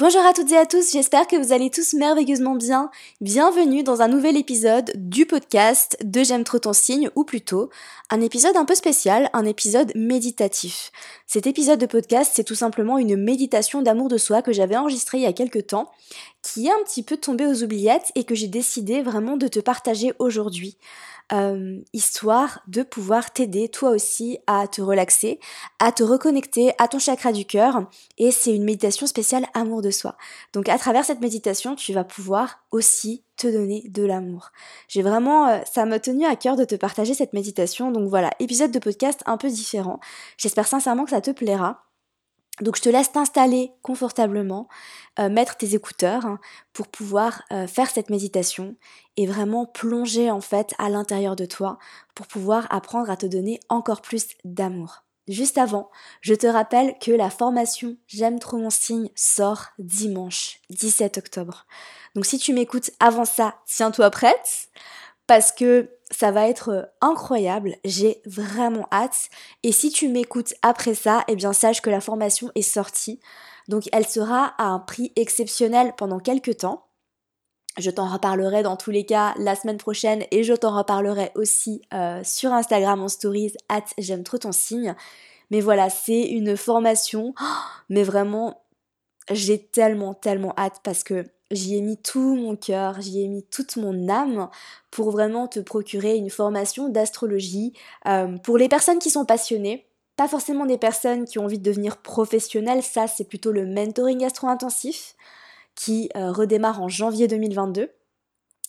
Bonjour à toutes et à tous, j'espère que vous allez tous merveilleusement bien. Bienvenue dans un nouvel épisode du podcast de J'aime trop ton signe, ou plutôt un épisode un peu spécial, un épisode méditatif. Cet épisode de podcast, c'est tout simplement une méditation d'amour de soi que j'avais enregistrée il y a quelques temps, qui est un petit peu tombée aux oubliettes et que j'ai décidé vraiment de te partager aujourd'hui. Euh, histoire de pouvoir t'aider toi aussi à te relaxer, à te reconnecter à ton chakra du cœur. Et c'est une méditation spéciale amour de soi. Donc à travers cette méditation, tu vas pouvoir aussi te donner de l'amour. J'ai vraiment, euh, ça m'a tenu à cœur de te partager cette méditation. Donc voilà, épisode de podcast un peu différent. J'espère sincèrement que ça te plaira. Donc je te laisse t'installer confortablement, euh, mettre tes écouteurs hein, pour pouvoir euh, faire cette méditation et vraiment plonger en fait à l'intérieur de toi pour pouvoir apprendre à te donner encore plus d'amour. Juste avant, je te rappelle que la formation J'aime trop mon signe sort dimanche 17 octobre. Donc si tu m'écoutes avant ça, tiens-toi prête parce que ça va être euh, incroyable, j'ai vraiment hâte. Et si tu m'écoutes après ça, eh bien sache que la formation est sortie. Donc elle sera à un prix exceptionnel pendant quelques temps. Je t'en reparlerai dans tous les cas la semaine prochaine et je t'en reparlerai aussi euh, sur Instagram en stories at j'aime trop ton signe. Mais voilà, c'est une formation, mais vraiment, j'ai tellement, tellement hâte parce que J'y ai mis tout mon cœur, j'y ai mis toute mon âme pour vraiment te procurer une formation d'astrologie euh, pour les personnes qui sont passionnées. Pas forcément des personnes qui ont envie de devenir professionnelles, ça c'est plutôt le mentoring astro-intensif qui euh, redémarre en janvier 2022.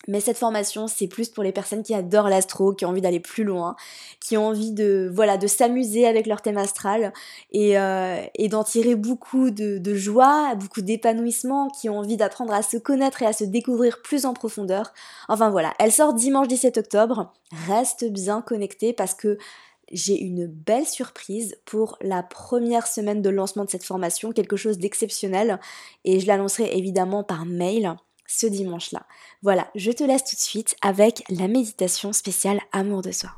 Mais cette formation, c'est plus pour les personnes qui adorent l'astro, qui ont envie d'aller plus loin, qui ont envie de voilà de s'amuser avec leur thème astral et, euh, d'en tirer beaucoup de, de joie, beaucoup d'épanouissement, qui ont envie d'apprendre à se connaître et à se découvrir plus en profondeur. Enfin voilà, elle sort dimanche 17 octobre. Reste bien connecté parce que j'ai une belle surprise pour la première semaine de lancement de cette formation, quelque chose d'exceptionnel et je l'annoncerai évidemment par mail ce dimanche-là. Voilà, je te laisse tout de suite avec la méditation spéciale Amour de soi.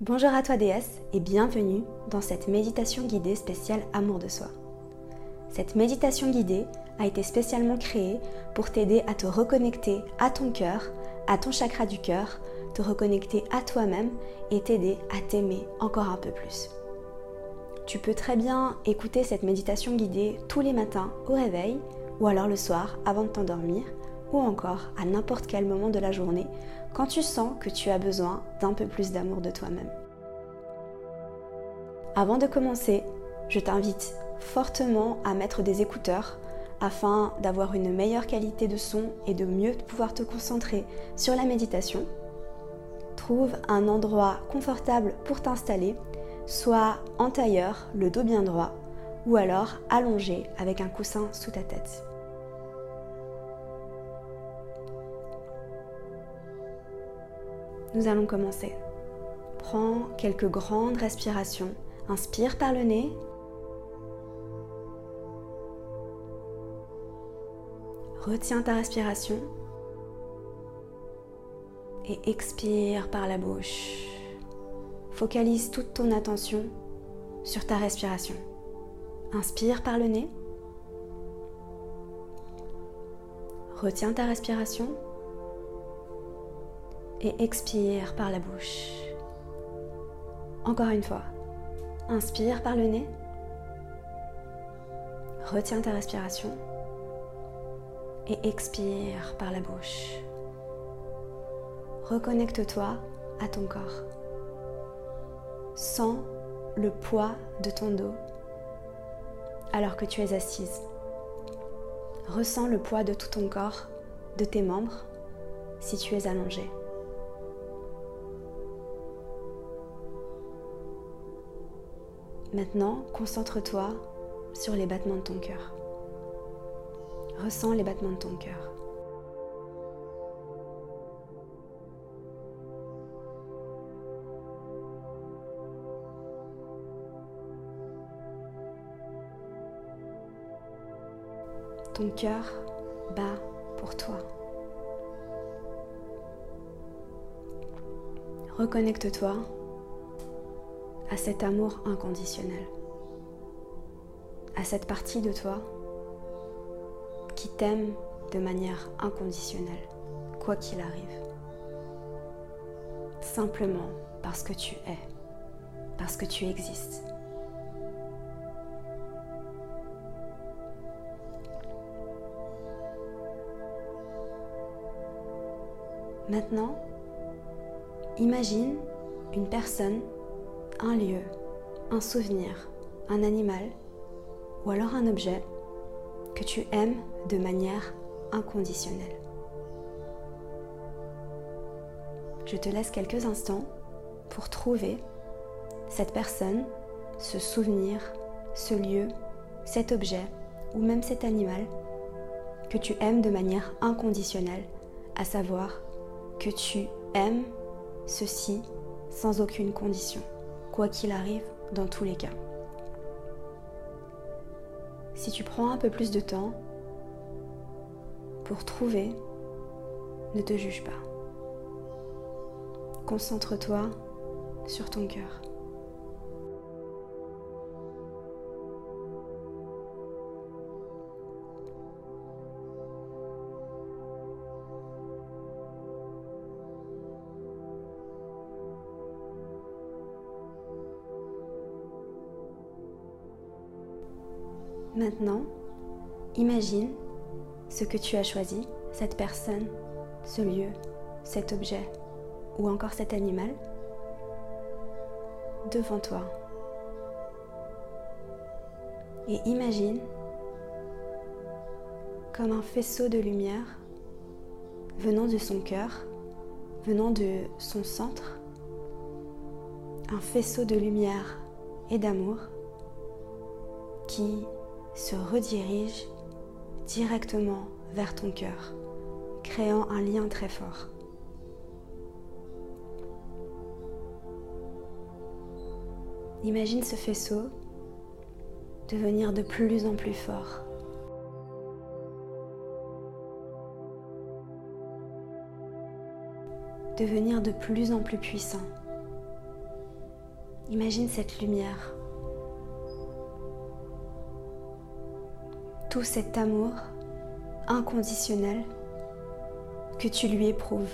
Bonjour à toi déesse et bienvenue dans cette méditation guidée spéciale Amour de soi. Cette méditation guidée a été spécialement créée pour t'aider à te reconnecter à ton cœur, à ton chakra du cœur, te reconnecter à toi-même et t'aider à t'aimer encore un peu plus. Tu peux très bien écouter cette méditation guidée tous les matins au réveil ou alors le soir avant de t'endormir, ou encore à n'importe quel moment de la journée quand tu sens que tu as besoin d'un peu plus d'amour de toi-même. Avant de commencer, je t'invite fortement à mettre des écouteurs afin d'avoir une meilleure qualité de son et de mieux pouvoir te concentrer sur la méditation. Trouve un endroit confortable pour t'installer, soit en tailleur, le dos bien droit, ou alors allongé avec un coussin sous ta tête. Nous allons commencer. Prends quelques grandes respirations. Inspire par le nez. Retiens ta respiration. Et expire par la bouche. Focalise toute ton attention sur ta respiration. Inspire par le nez. Retiens ta respiration et expire par la bouche. Encore une fois. Inspire par le nez. Retiens ta respiration et expire par la bouche. Reconnecte-toi à ton corps. Sens le poids de ton dos alors que tu es assise. Ressens le poids de tout ton corps, de tes membres, si tu es allongé. Maintenant, concentre-toi sur les battements de ton cœur. Ressens les battements de ton cœur. Ton cœur bat pour toi. Reconnecte-toi à cet amour inconditionnel, à cette partie de toi t'aime de manière inconditionnelle, quoi qu'il arrive. Simplement parce que tu es, parce que tu existes. Maintenant, imagine une personne, un lieu, un souvenir, un animal ou alors un objet que tu aimes de manière inconditionnelle. Je te laisse quelques instants pour trouver cette personne, ce souvenir, ce lieu, cet objet ou même cet animal que tu aimes de manière inconditionnelle, à savoir que tu aimes ceci sans aucune condition, quoi qu'il arrive dans tous les cas. Si tu prends un peu plus de temps pour trouver, ne te juge pas. Concentre-toi sur ton cœur. Maintenant, imagine ce que tu as choisi, cette personne, ce lieu, cet objet ou encore cet animal devant toi. Et imagine comme un faisceau de lumière venant de son cœur, venant de son centre, un faisceau de lumière et d'amour qui se redirige directement vers ton cœur, créant un lien très fort. Imagine ce faisceau devenir de plus en plus fort. Devenir de plus en plus puissant. Imagine cette lumière tout cet amour inconditionnel que tu lui éprouves.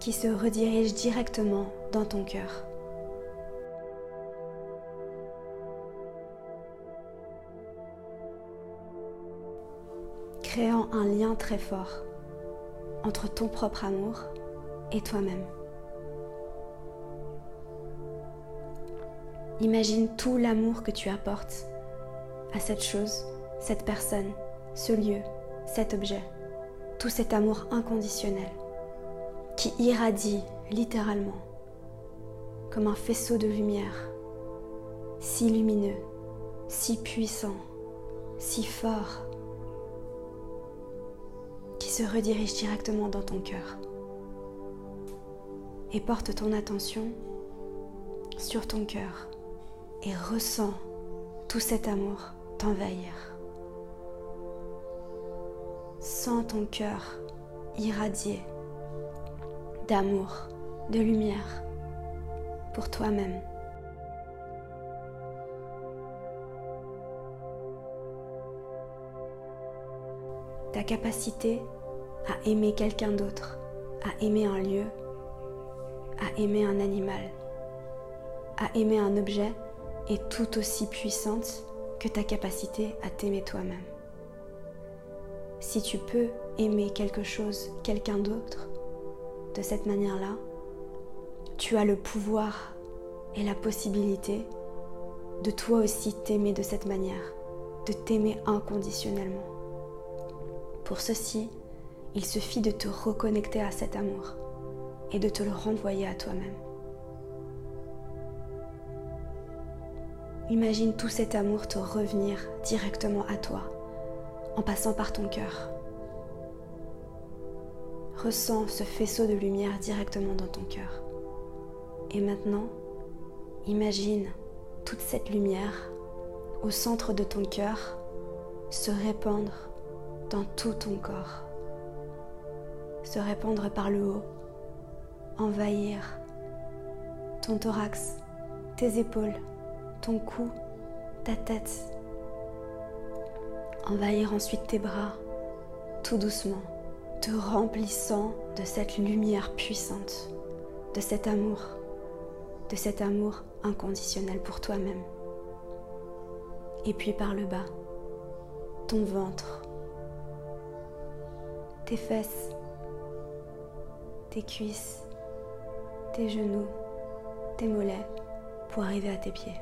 qui se redirige directement dans ton cœur. Un lien très fort entre ton propre amour et toi-même. Imagine tout l'amour que tu apportes à cette chose, cette personne, ce lieu, cet objet, tout cet amour inconditionnel qui irradie littéralement comme un faisceau de lumière, si lumineux, si puissant, si fort se redirige directement dans ton cœur. Et porte ton attention sur ton cœur et ressens tout cet amour t'envahir. Sens ton cœur irradier d'amour, de lumière pour toi-même. Ta capacité à aimer quelqu'un d'autre, à aimer un lieu, à aimer un animal, à aimer un objet est tout aussi puissante que ta capacité à t'aimer toi-même. Si tu peux aimer quelque chose, quelqu'un d'autre, de cette manière-là, tu as le pouvoir et la possibilité de toi aussi t'aimer de cette manière, de t'aimer inconditionnellement. Pour ceci, il suffit de te reconnecter à cet amour et de te le renvoyer à toi-même. Imagine tout cet amour te revenir directement à toi en passant par ton cœur. Ressens ce faisceau de lumière directement dans ton cœur. Et maintenant, imagine toute cette lumière au centre de ton cœur, se répandre dans tout ton corps. Se répandre par le haut, envahir ton thorax, tes épaules, ton cou, ta tête. Envahir ensuite tes bras, tout doucement, te remplissant de cette lumière puissante, de cet amour, de cet amour inconditionnel pour toi-même. Et puis par le bas, ton ventre, tes fesses, tes cuisses, tes genoux, tes mollets pour arriver à tes pieds.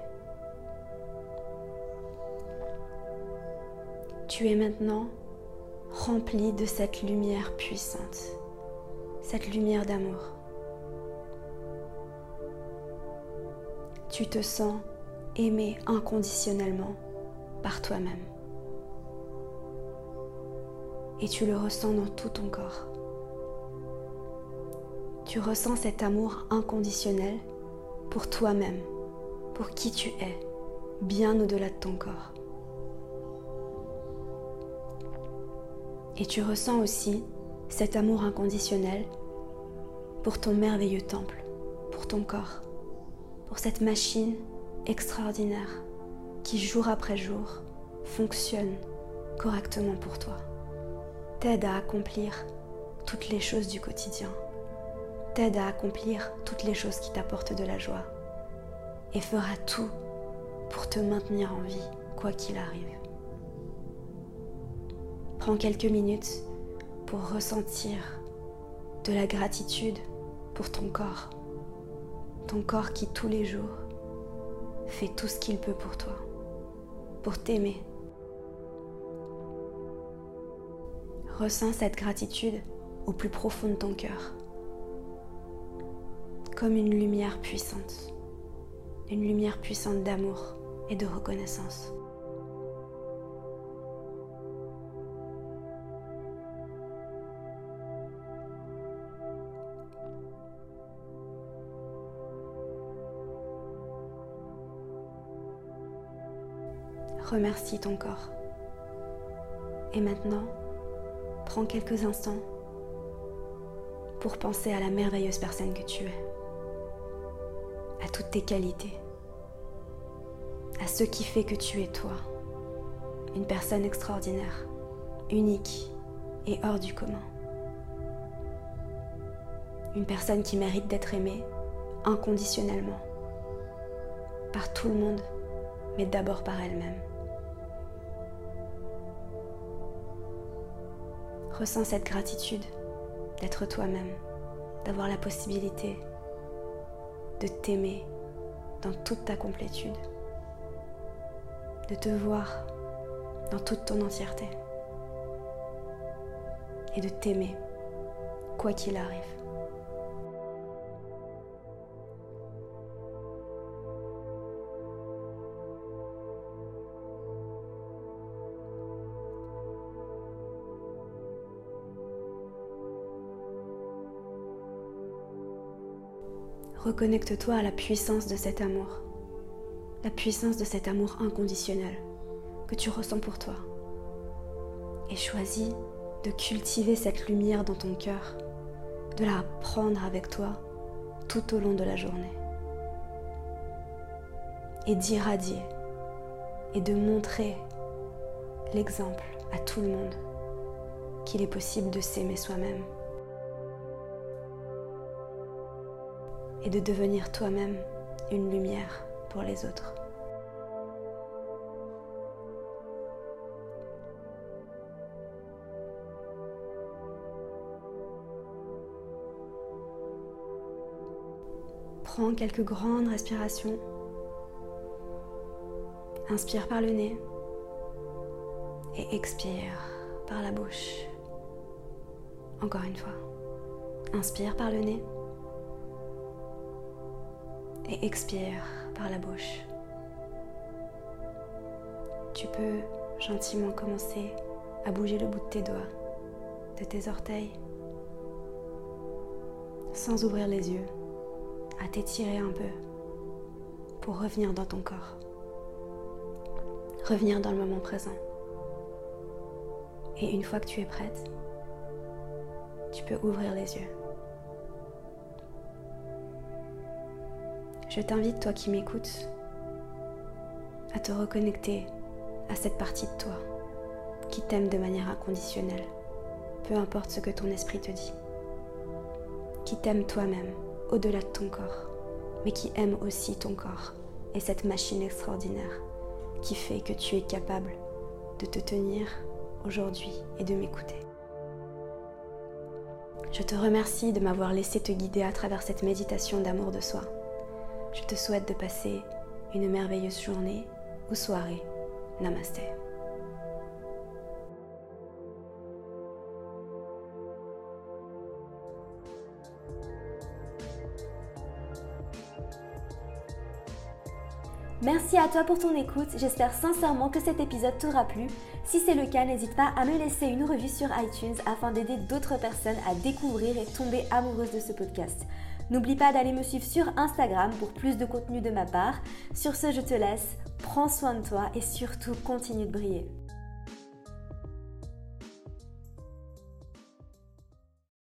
Tu es maintenant rempli de cette lumière puissante, cette lumière d'amour. Tu te sens aimé inconditionnellement par toi-même. Et tu le ressens dans tout ton corps. Tu ressens cet amour inconditionnel pour toi-même, pour qui tu es, bien au-delà de ton corps. Et tu ressens aussi cet amour inconditionnel pour ton merveilleux temple, pour ton corps, pour cette machine extraordinaire qui jour après jour fonctionne correctement pour toi, t'aide à accomplir toutes les choses du quotidien, t'aide à accomplir toutes les choses qui t'apportent de la joie et fera tout pour te maintenir en vie, quoi qu'il arrive. Prends quelques minutes pour ressentir de la gratitude pour ton corps, ton corps qui tous les jours fait tout ce qu'il peut pour toi, pour t'aimer. Ressens cette gratitude au plus profond de ton cœur comme une lumière puissante, une lumière puissante d'amour et de reconnaissance. Remercie ton corps. Et maintenant, prends quelques instants pour penser à la merveilleuse personne que tu es tes qualités, à ce qui fait que tu es toi, une personne extraordinaire, unique et hors du commun. Une personne qui mérite d'être aimée inconditionnellement, par tout le monde, mais d'abord par elle-même. Ressens cette gratitude d'être toi-même, d'avoir la possibilité de t'aimer dans toute ta complétude, de te voir dans toute ton entièreté et de t'aimer quoi qu'il arrive. Reconnecte-toi à la puissance de cet amour, la puissance de cet amour inconditionnel que tu ressens pour toi. Et choisis de cultiver cette lumière dans ton cœur, de la prendre avec toi tout au long de la journée. Et d'irradier et de montrer l'exemple à tout le monde qu'il est possible de s'aimer soi-même et de devenir toi-même une lumière pour les autres. Prends quelques grandes respirations. Inspire par le nez et expire par la bouche. Encore une fois. Inspire par le nez et expire par la bouche. Tu peux gentiment commencer à bouger le bout de tes doigts, de tes orteils, sans ouvrir les yeux, à t'étirer un peu pour revenir dans ton corps. revenir dans le moment présent. Et une fois que tu es prête, tu peux ouvrir les yeux. Je t'invite, toi qui m'écoutes, à te reconnecter à cette partie de toi qui t'aime de manière inconditionnelle, peu importe ce que ton esprit te dit, qui t'aime toi-même au-delà de ton corps, mais qui aime aussi ton corps et cette machine extraordinaire qui fait que tu es capable de te tenir aujourd'hui et de m'écouter. Je te remercie de m'avoir laissé te guider à travers cette méditation d'amour de soi. Je te souhaite de passer une merveilleuse journée ou soirée. Namaste. Merci à toi pour ton écoute, j'espère sincèrement que cet épisode t'aura plu. Si c'est le cas, n'hésite pas à me laisser une revue sur iTunes afin d'aider d'autres personnes à découvrir et tomber amoureuses de ce podcast. N'oublie pas d'aller me suivre sur Instagram pour plus de contenu de ma part. Sur ce, je te laisse, prends soin de toi et surtout continue de briller.